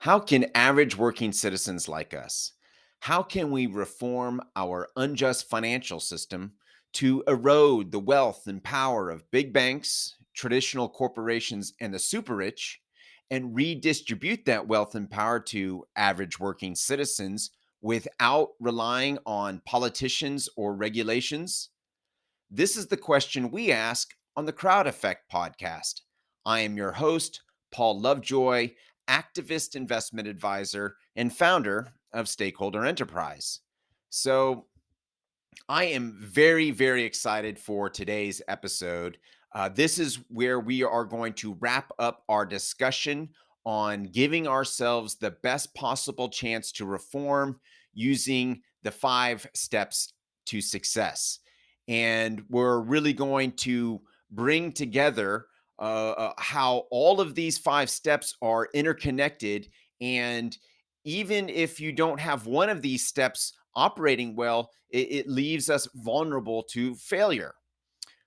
How can average working citizens like us, how can we reform our unjust financial system to erode the wealth and power of big banks, traditional corporations, and the super rich, and redistribute that wealth and power to average working citizens without relying on politicians or regulations? This is the question we ask on the Crowd Effect podcast. I am your host, Paul Lovejoy, activist investment advisor and founder of Stakeholder Enterprise. So, I am very, very excited for today's episode. Uh, this is where we are going to wrap up our discussion on giving ourselves the best possible chance to reform using the five steps to success. And we're really going to bring together uh, uh, how all of these five steps are interconnected. And even if you don't have one of these steps operating well, it, it leaves us vulnerable to failure.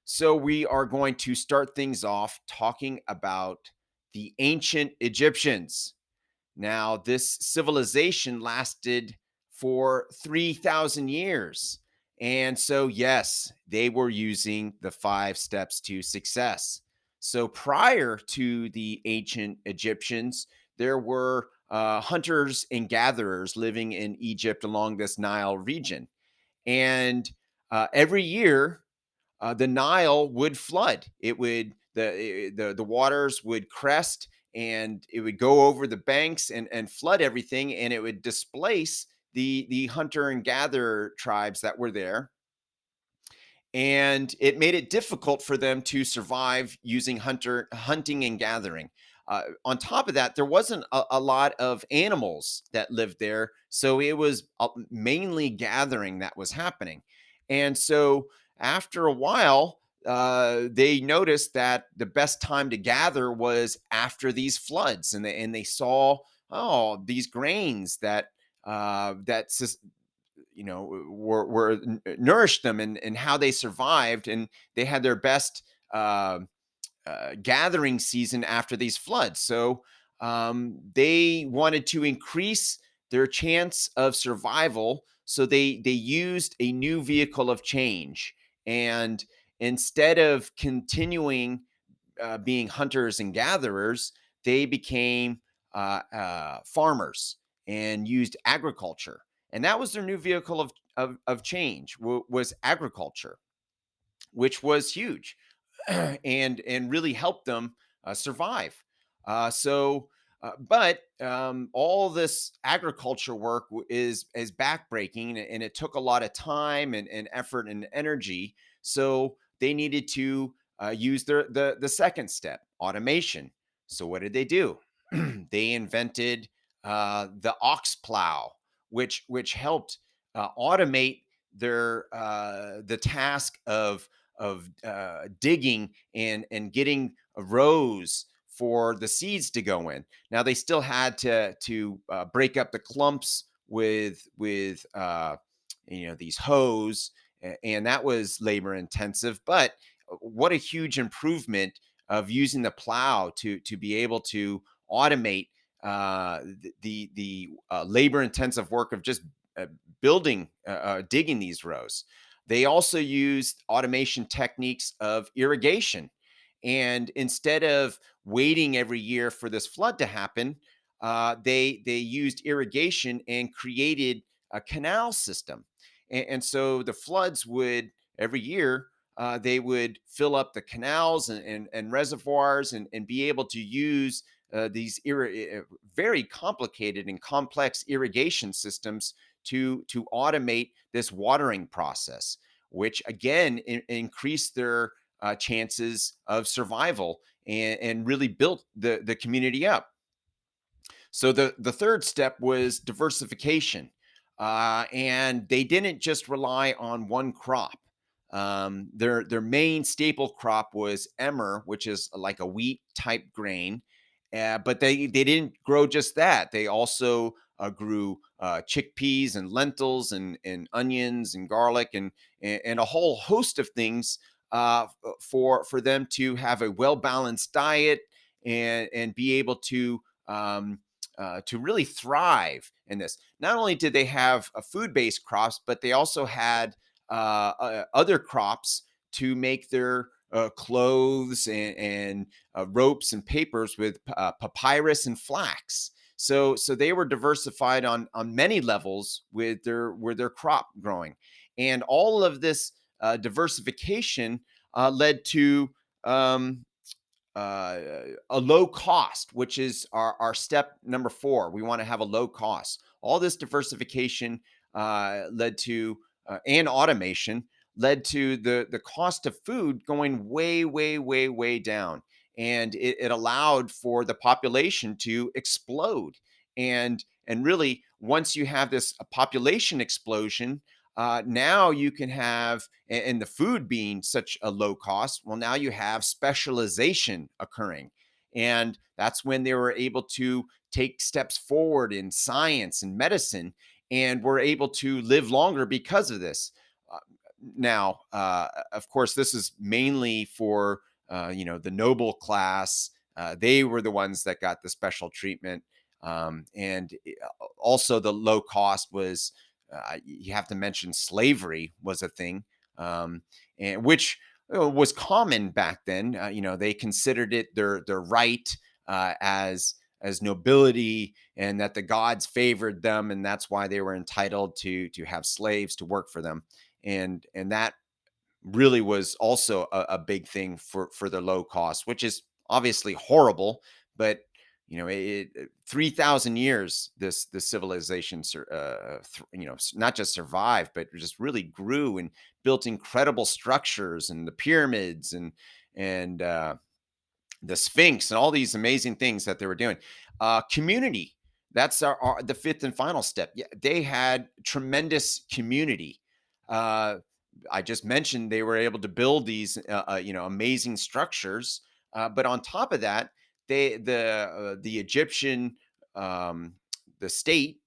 So, we are going to start things off talking about the ancient Egyptians. Now, this civilization lasted for 3,000 years. And so, yes, they were using the five steps to success. So prior to the ancient Egyptians, there were uh, hunters and gatherers living in Egypt along this Nile region. And uh, every year, uh, the Nile would flood. It would the the the waters would crest and it would go over the banks and and flood everything, and it would displace the the hunter and gatherer tribes that were there and it made it difficult for them to survive using hunter hunting and gathering. Uh, on top of that, there wasn't a, a, lot of animals that lived there, so it was uh, mainly gathering that was happening. And so, after a while, uh, they noticed that the best time to gather was after these floods, and they and they saw oh these grains that uh, that you know were, were nourished them and and how they survived and they had their best uh, uh, gathering season after these floods. So um, they wanted to increase their chance of survival so they they used a new vehicle of change. And instead of continuing uh, being hunters and gatherers they became uh, uh, farmers and used agriculture and that was their new vehicle of of, of change w- was agriculture which was huge and and really helped them uh, survive. Uh, so uh, but um, all this agriculture work is is backbreaking and it took a lot of time and, and effort and energy so they needed to uh, use their the the second step automation. So what did they do? They invented uh, the ox plow which which helped uh, automate their uh, the task of of uh, digging and and getting rows for the seeds to go in. Now they still had to to uh, break up the clumps with with uh, you know these hoes, and that was labor intensive. But uh, what a huge improvement of using the plow to to be able to automate uh, the the uh, labor intensive work of just uh, building uh, uh, digging these rows. They also used automation techniques of irrigation, and instead of waiting every year for this flood to happen, they they used irrigation and created a canal system, and, and so the floods would every year uh, they would fill up the canals and, and, and reservoirs and, and, be able to use uh, these eh, very complicated and complex irrigation systems to to automate this watering process, which again in, increased their uh, chances of survival and, and really built the the community up. So the the third step was diversification, uh, and they didn't just rely on one crop. Um, their their main staple crop was emmer, which is like a wheat type grain, uh, but they they didn't grow just that. They also uh, grew uh, chickpeas and lentils and and onions and garlic and and, a whole host of things uh, for for them to have a well balanced diet and and be able to um, uh, to really thrive in this. Not only did they have a food-based crops, but they also had uh, other crops to make their uh, clothes and, and uh, ropes and papers with uh, papyrus and flax. So, so they were diversified on on many levels with their with their crop growing, and all of this uh, diversification uh, led to um, uh, a low cost, which is our, our step number four. We want to have a low cost. All this diversification led to, and automation led to the, the cost of food going way, way, way, way down. And it, it allowed for the population to explode. And, and really, once you have this population explosion, uh, now you can have, and the food being such a low cost, well, now you have specialization occurring. And that's when they were able to take steps forward in science and medicine and were able to live longer because of this. Now, uh, of course, this is mainly for uh, you know the noble class. Uh, they were the ones that got the special treatment, um, and eh, also the low cost was uh, you have to mention slavery was a thing, um, and which uh, was common back then. Uh, you know, they considered it their their right as as nobility, and that the gods favored them, and that's why they were entitled to to have slaves to work for them, and and that really was also a, a big thing for for the low cost, which is obviously horrible, but you know it, it 3000 years this this civilization uh, th- you know not just survived but just really grew and built incredible structures and the pyramids and and uh, the sphinx and all these amazing things that they were doing. Uh, community that's our, our, the fifth and final step. Yeah they had tremendous community uh, i just mentioned they were able to build these uh, uh, you know amazing structures uh, but on top of that they the uh, the Egyptian um, the state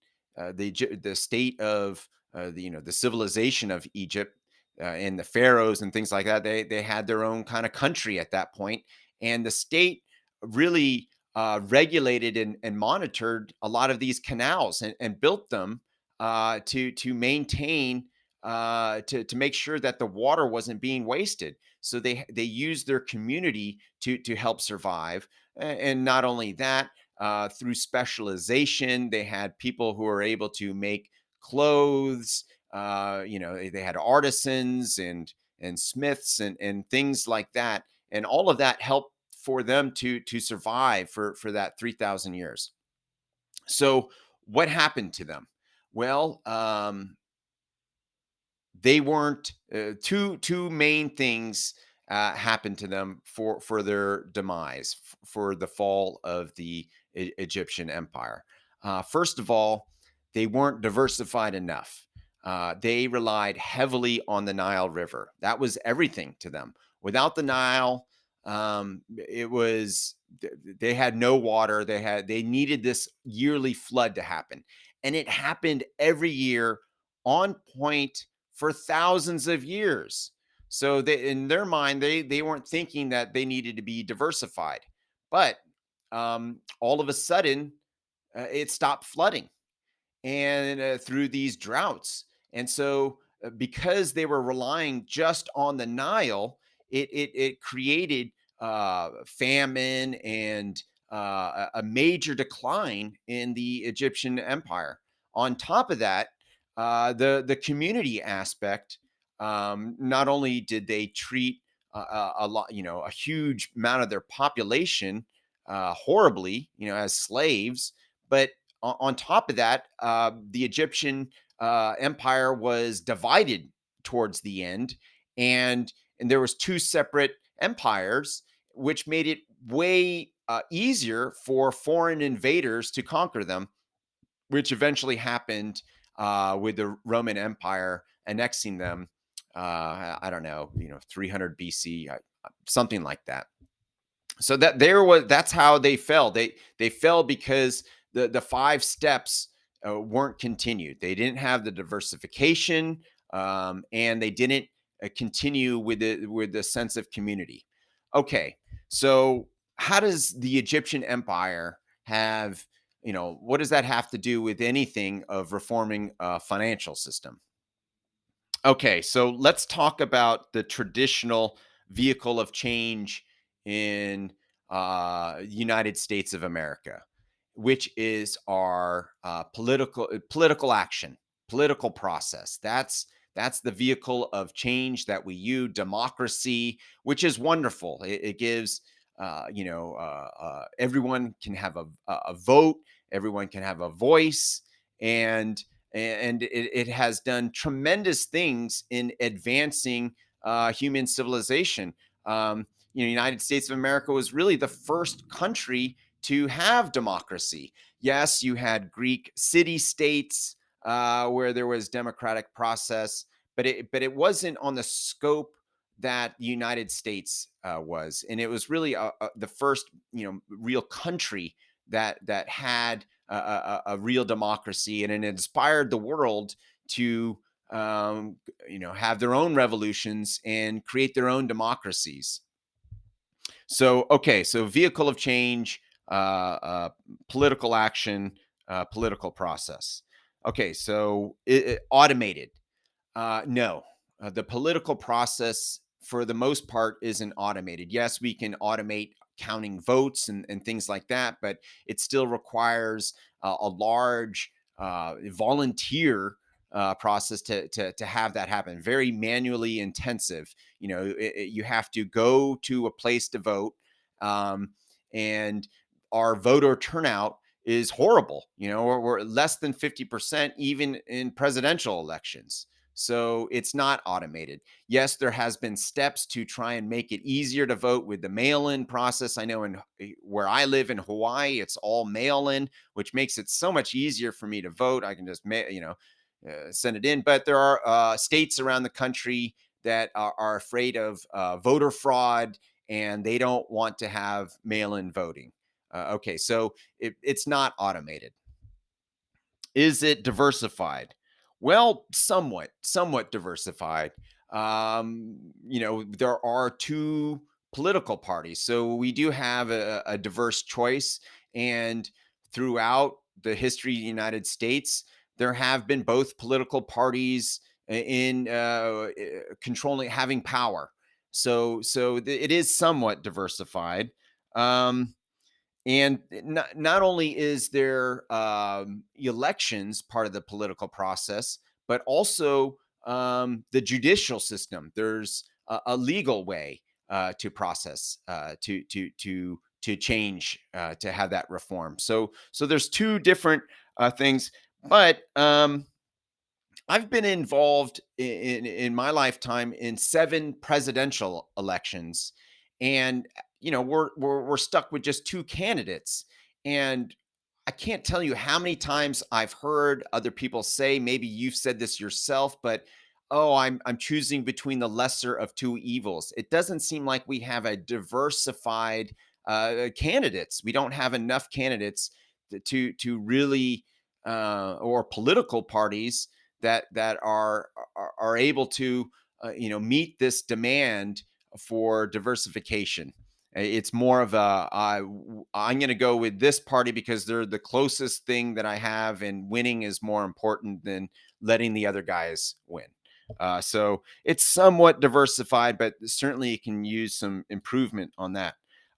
the the state of the you know the civilization of Egypt and the pharaohs and things like that they they had their own kind of country at that point and the state really uh, regulated and, and, monitored a lot of these canals and, and built them uh, to to maintain uh, to to make sure that the water wasn't being wasted. So they they used their community to to help survive. And not only that, uh, through specialization, they had people who were able to make clothes. Uh, you know, they had artisans and and smiths and and things like that, and all of that helped for them to to survive for for that three thousand years. So, what happened to them? Well, um, they weren't uh, two two main things uh, happened to them for for their demise, for the fall of the e- Egyptian empire. Uh, first of all, they weren't diversified enough. Uh, they relied heavily on the Nile River. That was everything to them. Without the Nile, um, it was they had no water. They had they needed this yearly flood to happen, and it happened every year on point for thousands of years. So they, in their mind, they they weren't thinking that they needed to be diversified, but um, all of a sudden, uh, it stopped flooding, and uh, through these droughts, and so uh, because they were relying just on the Nile, it it, it created uh, famine and uh, a major decline in the Egyptian empire. On top of that, uh, the the community aspect um, not only did they treat a, a, lot, you know, a huge amount of their population uh, horribly, you know, as slaves, but on, on top of that, uh, the Egyptian uh, empire was divided towards the end, and and there was two separate empires, which made it way uh, easier for foreign invaders to conquer them, which eventually happened uh, with the Roman Empire annexing them uh, I don't know, you know, 300 BC, uh, something like that. So that there was that's how they fell. They they fell because the the five steps uh, weren't continued. They didn't have the diversification, um, and they didn't uh, continue with the with the sense of community. Okay, so how does the Egyptian Empire have you know, what does that have to do with anything of reforming a financial system? Okay, so let's talk about the traditional vehicle of change in uh, United States of America, which is our uh, political uh, political action, political process. That's that's the vehicle of change that we use. Democracy, which is wonderful. It, it gives uh, you know uh, uh, everyone can have a, a a vote, everyone can have a voice, and and it, it has done tremendous things in advancing uh, human civilization. Um, you know, United States of America was really the first country to have democracy. Yes, you had Greek city states uh, where there was democratic process, but it but it wasn't on the scope that the United States uh, was, and it was really uh, uh, the first you know real country that that had a, a, a real democracy, and it inspired the world to um, you know have their own revolutions and create their own democracies. So okay, so vehicle of change, uh, uh, political action, uh, political process. Okay, so it, it, automated. Uh, no, uh, the political process for the most part isn't automated. Yes, we can automate counting votes and, and things like that, but it still requires uh, a large uh, volunteer uh, process to, to to have that happen. Very manually intensive. You know, it, it, you have to go to a place to vote, um, and our voter turnout is horrible. You know, we're, we're less than fifty percent even in presidential elections. So it's not automated. Yes, there has been steps to try and make it easier to vote with the mail-in process. I know in eh, where I live in Hawaii, it's all mail-in, which makes it so much easier for me to vote. I can just you know uh, send it in. But there are uh, states around the country that are, are afraid of uh, voter fraud and they don't want to have mail-in voting. Uh, okay, so it, it's not automated. Is it diversified? Well, somewhat, somewhat diversified. Um, you know, there are two political parties, so we do have a, a diverse choice. And throughout the history of the United States, there have been both political parties in uh, controlling, having power. So, so it is somewhat diversified. Um, and not, not only is there um, elections part of the political process, but also um, the judicial system. There's a, a legal way uh, to process uh, to to to to change uh, to have that reform. So so there's two different uh, things, but um, I've been involved in, in my lifetime in seven presidential elections, and you know we're, we're we're stuck with just two candidates and i can't tell you how many times i've heard other people say maybe you've said this yourself but oh i'm i'm choosing between the lesser of two evils. It doesn't seem like we have a diversified uh, candidates. We don't have enough candidates to to, to really uh, or political parties that that are are, are able to uh, you know meet this demand for diversification it's more of a I, I'm going to go with this party because they're the closest thing that I have, and winning is more important than letting the other guys win. Uh, so it's somewhat diversified, but certainly it can use some improvement on that.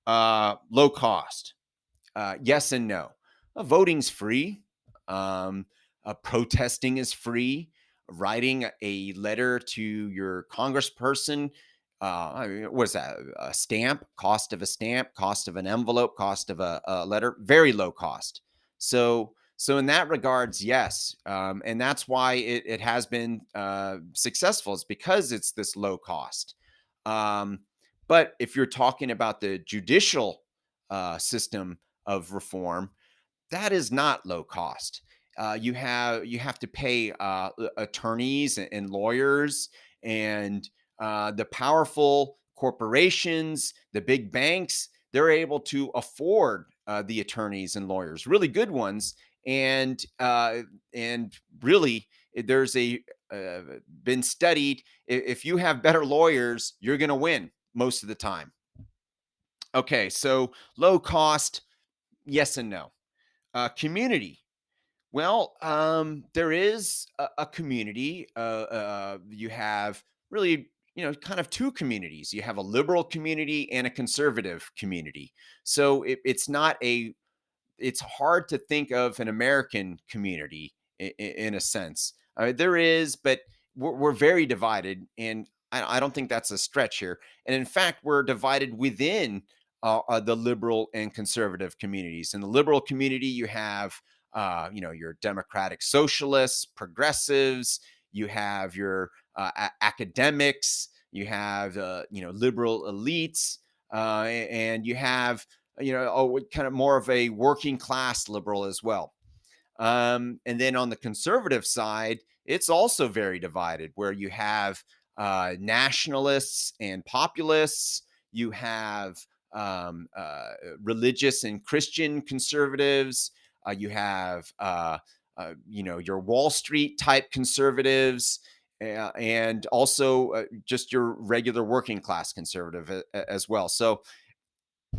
Uh, low cost, uh, yes and no. Uh, voting's free. Um, uh, protesting is free. Writing a letter to your congressperson uh, what is that? A stamp, cost of a stamp, cost of an envelope, cost of a, a letter, very low cost. So, so in that regards, yes, um, and that's why it, it has been uh, successful. Is because it's this low cost. Um, but if you're talking about the judicial uh, system of reform, that is not low cost. Uh, you have you have to pay uh, attorneys and, and lawyers and uh, the powerful corporations, the big banks, they're able to afford uh, the attorneys and lawyers, really good ones, and uh, and really eh, there's a uh, been studied. If you have better lawyers, you're going to win most of the time. Okay, so low cost, yes and no. Uh, community. Well, um, there is a, a community. Uh, uh, you have really, you know, kind of two communities. You have a liberal community and a conservative community. So it, it's not a it's hard to think of an American community in, in a sense. Uh, there is, but we're, we're very divided, and I, I, don't think that's a stretch here. And in fact, we're divided within uh, uh, the liberal and conservative communities. In the liberal community, you have uh, you know your democratic socialists, progressives. You have your uh, academics. You have uh, you know liberal elites, and you have you know, oh, kind of more of a working class liberal as well. Um, and then on the conservative side, it's also very divided, where you have uh, nationalists and populists, you have um, uh, religious and Christian conservatives, uh, you have uh, uh, you know your Wall Street type conservatives, and also uh, just your regular working class conservative as well. So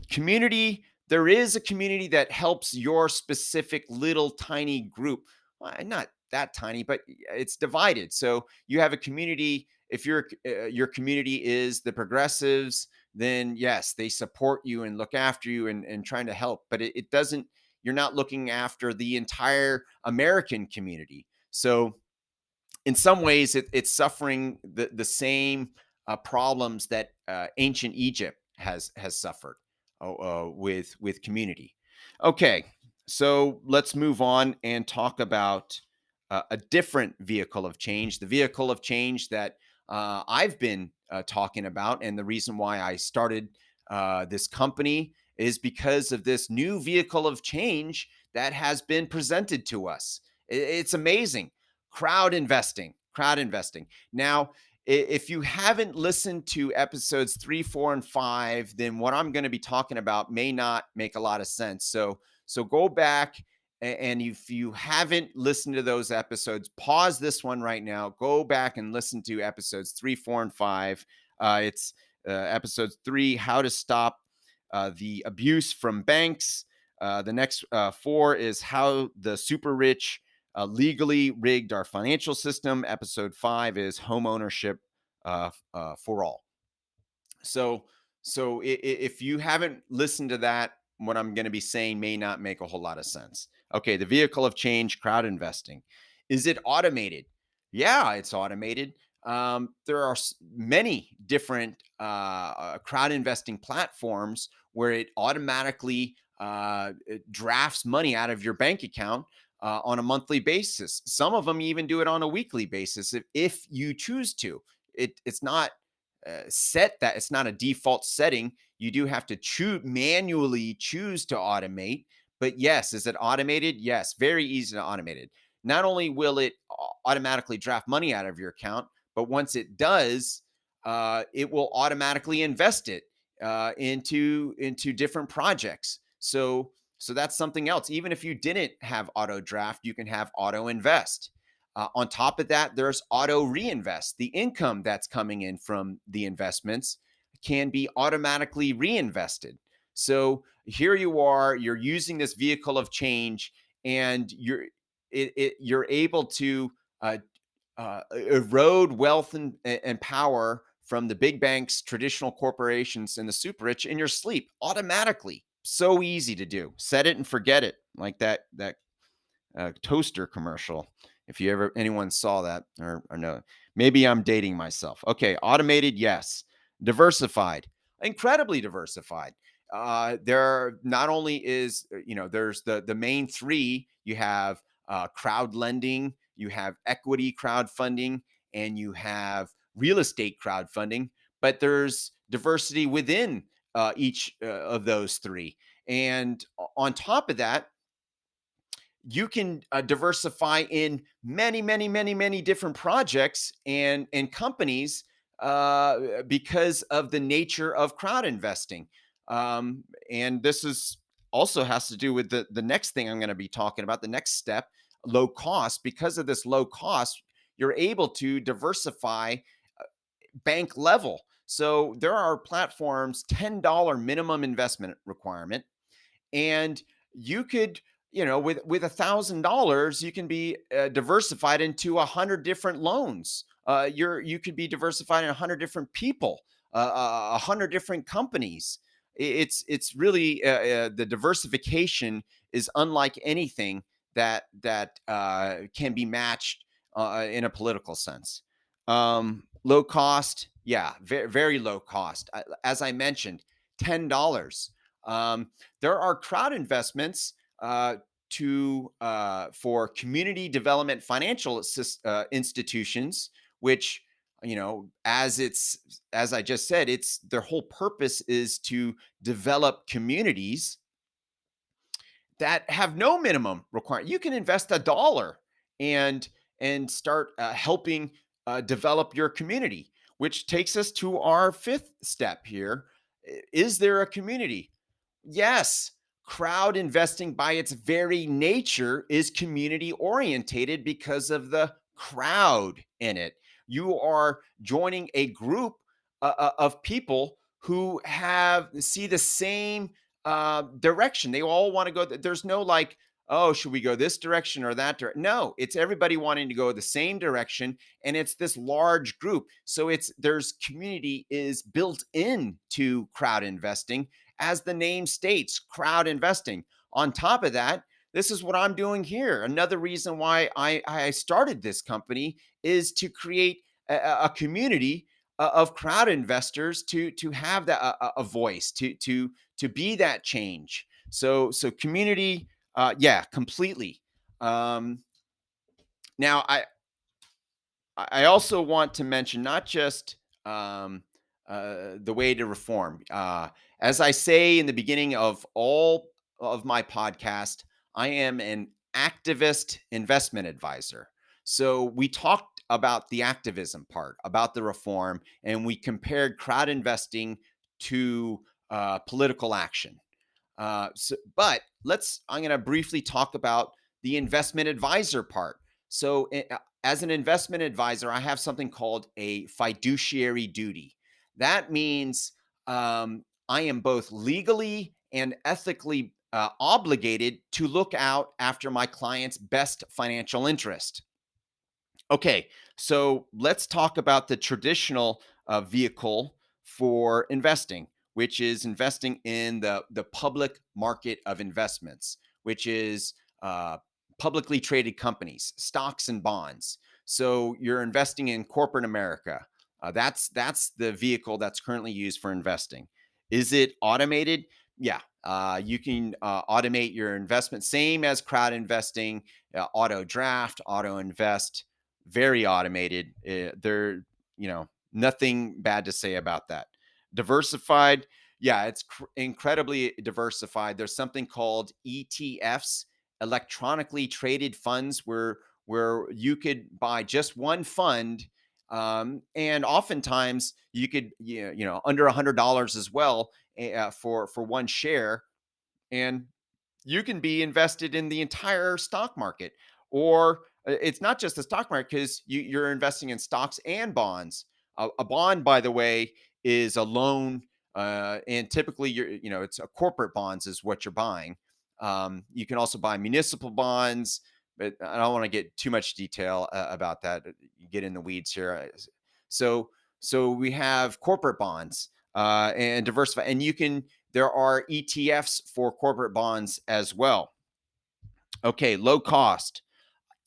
community there is a community that helps your specific little tiny group well, not that tiny but it's divided so you have a community if your uh, your community is the progressives then yes they support you and look after you and, and trying to help but it, it doesn't you're not looking after the entire american community so in some ways it, it's suffering the, the same uh, problems that uh, ancient egypt has has suffered uh, uh, with with community. Okay, so let's move on and talk about uh, a different vehicle of change, the vehicle of change that uh, I've been talking about, and the reason why I started this company is because of this new vehicle of change that has been presented to us. It's amazing. Crowd investing, crowd investing. Now, if you haven't listened to episodes three, four, and five, then what I'm going to be talking about may not make a lot of sense. So, so go back and if you haven't listened to those episodes, pause this one right now. Go back and listen to episodes three, four, and five. Uh, it's uh, episode three: how to stop uh, the abuse from banks. Uh, the next uh, four is how the super rich uh, legally rigged our financial system. Episode five is home ownership uh, uh, for all. So, so if you haven't listened to that, what I'm going to be saying may not make a whole lot of sense. Okay, the vehicle of change, crowd investing. Is it automated? Yeah, it's automated. Um, there are many different uh, uh, crowd investing platforms where it automatically uh, drafts money out of your bank account uh, on a monthly basis. Some of them even do it on a weekly basis if, if you choose to. It, it's not uh, set that it's not a default setting. You do have to choose manually choose to automate. But yes, is it automated? Yes, very easy to automate it. Not only will it automatically draft money out of your account, but once it does, uh, it will automatically invest it uh, into into different projects. So so that's something else. Even if you didn't have auto draft, you can have auto invest. Uh, on top of that, there's auto reinvest. The income that's coming in from the investments can be automatically reinvested. So here you are, you're using this vehicle of change, and you're it, it you're able to uh, uh, erode wealth and, and power from the big banks, traditional corporations, and the super rich in your sleep automatically so easy to do. Set it and forget it, like that that uh, toaster commercial. If you ever anyone saw that or, or no, maybe I'm dating myself. Okay, automated, yes. Diversified, incredibly diversified. Uh, there not only is uh, you know there's the the main three. You have uh, crowd lending, you have equity crowdfunding, and you have real estate crowdfunding. But there's diversity within uh, each uh, of those three. And on top of that, you can uh, diversify in many, many, many, many different projects and and companies uh, because of the nature of crowd investing. Um, and this is also has to do with the the next thing I'm going to be talking about. The next step, low cost. Because of this low cost, you're able to diversify uh, bank level. So there are platforms, $10 minimum investment requirement. And you could you know, with with a thousand dollars, you can be uh, diversified into a hundred different loans. Uh, you're you could be diversified in a hundred different people, uh, a hundred different companies. It's it's really uh, uh, the diversification is unlike anything that that uh, can be matched uh, in a political sense. Um, low cost, yeah, very very low cost. As I mentioned, ten dollars. Um, there are crowd investments uh, to uh, for community development financial assist, uh, institutions, which you know, as it's as I just said, it's their whole purpose is to develop communities that have no minimum requirement. You can invest a dollar and and start uh, helping uh, develop your community, which takes us to our fifth step here. Is there a community? Yes, crowd investing by its very nature is community orientated because of the crowd in it. You are joining a group uh, uh of people who have see the same uh, direction. They all want to go. There's no like, oh, should we go this direction or that direction? No, it's everybody wanting to go the same direction, and it's this large group. So it's there's community is built in to crowd investing, as the name states, crowd investing. On top of that, this is what I'm doing here. Another reason why I, I started this company is to create a, a community uh, of crowd investors to to have that a, a, voice to to to be that change. So so community, uh, yeah, completely. Um, now I I also want to mention not just um, uh, the way to reform. Uh, as I say in the beginning of all of my podcast, I am an activist investment advisor. So we talked about the activism part, about the reform, and we compared crowd investing to uh, political action. Uh, so, but let's, I'm going to briefly talk about the investment advisor part. So, eh, uh, as an investment advisor, I have something called a fiduciary duty. That means um, I am both legally and ethically uh, obligated to look out after my client's best financial interest. Okay, so let's talk about the traditional uh, vehicle for investing, which is investing in the, the public market of investments, which is uh, publicly traded companies, stocks and bonds. So you're investing in corporate America. Uh, that's that's the vehicle that's currently used for investing. Is it automated? Yeah, uh, you can uh, automate your investment, same as crowd investing, uh, auto draft, auto invest, very automated. Uh, there, you know, nothing bad to say about that. Diversified, yeah, it's cr- incredibly diversified. There's something called ETFs, electronically traded funds, where where you could buy just one fund um, and oftentimes you could you know under a hundred dollars as well eh, uh, for for one share and you can be invested in the entire stock market or uh, it's not just the stock market because you, you're investing in stocks and bonds a, a bond by the way is a loan uh, and typically you're you know it's a corporate bonds is what you're buying um, you can also buy municipal bonds but I don't want to get too much detail uh, about that. Uh, you get in the weeds here. So, so we have corporate bonds uh, and diversify, and you can. There are ETFs for corporate bonds as well. Okay, low cost,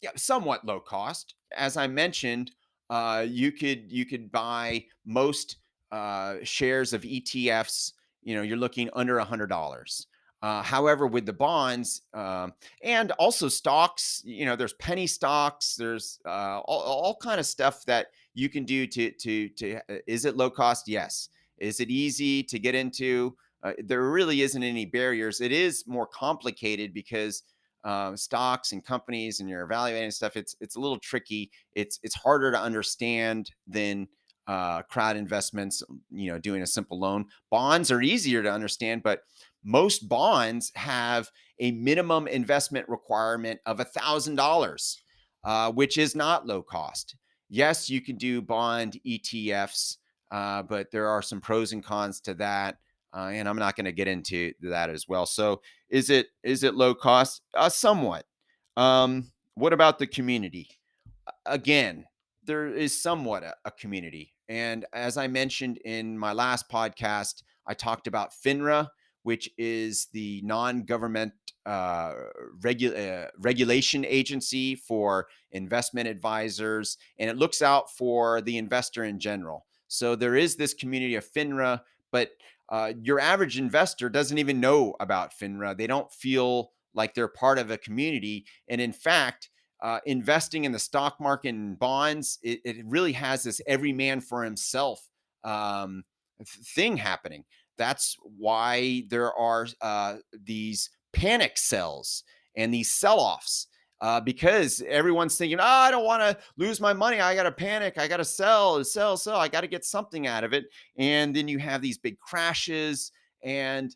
yeah, somewhat low cost. As I mentioned, uh, you could you could buy most uh, shares of ETFs. You know, you're looking under a hundred dollars. Uh, however, with the bonds um, and also stocks, you know, there's penny stocks, there's uh, all, all kind of stuff that you can do to to to. Uh, is it low cost? Yes. Is it easy to get into? Uh, there really isn't any barriers. It is more complicated because uh, stocks and companies and you're evaluating stuff. It's it's a little tricky. It's it's harder to understand than uh, crowd investments. You know, doing a simple loan. Bonds are easier to understand, but most bonds have a minimum investment requirement of a $1,000, uh, which is not low cost. Yes, you can do bond ETFs, uh, but there are some pros and cons to that. uh, and I'm not going to get into that as well. So, is it is it low cost? Uh, somewhat. Um, what about the community? Again, there is somewhat a, a community, and as I mentioned in my last podcast, I talked about FINRA, which is the non-government uh, regu- uh, regulation agency for investment advisors, and it looks out for the investor in general. So there is this community of FINRA, but uh, your average investor doesn't even know about FINRA. They don't feel like they're part of a community. And in fact, uh, investing in the stock market and bonds, it, it really has this every man for himself um, thing happening. That's why there are uh, these panic sells and these sell offs uh, because everyone's thinking, oh, I don't want to lose my money. I got to panic. I got to sell, sell, sell. I got to get something out of it. And then you have these big crashes, and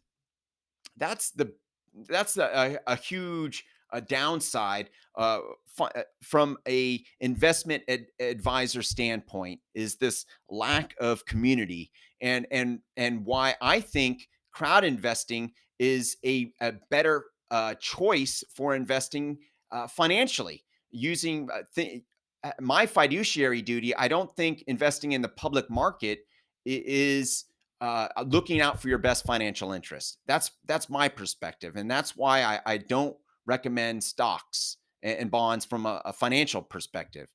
that's the that's a, a, a huge a downside uh, uh, from a investment ad- advisor standpoint is this lack of community and and and why I think crowd investing is a, a better uh, choice for investing uh, financially using uh, th- uh, my fiduciary duty. I don't think investing in the public market is uh, looking out for your best financial interest. That's that's my perspective, and that's why I, I don't recommend stocks and, bonds from a, financial perspective.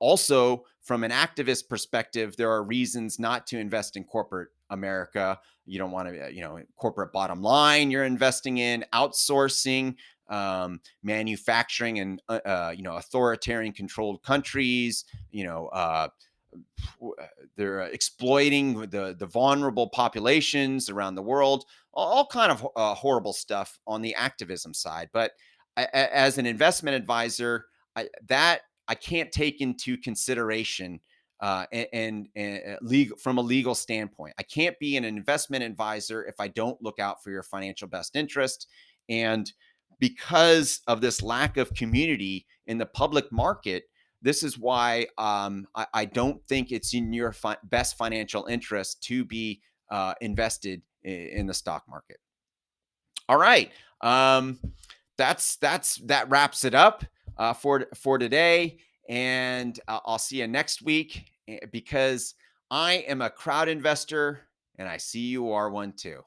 Also, from an activist perspective, there are reasons not to invest in corporate America. You don't want to, you know, corporate bottom line. You're investing in outsourcing um, manufacturing and uh, uh, you know authoritarian controlled countries you know uh, uh they're exploiting the the vulnerable populations around the world all, kind of uh, horrible stuff on the activism side but I, as an investment advisor I, that i can't take into consideration uh, and, and, uh, legal from a legal standpoint. I can't be an investment advisor if I don't look out for your financial best interest. And because of this lack of community in the public market, this is why um, I, I, don't think it's in your fi- best financial interest to be uh, invested in, in, the stock market. All right, um, that's that's that wraps it up uh, for for today, and uh, I'll see you next week eh, because I am a crowd investor, and I see you are one too.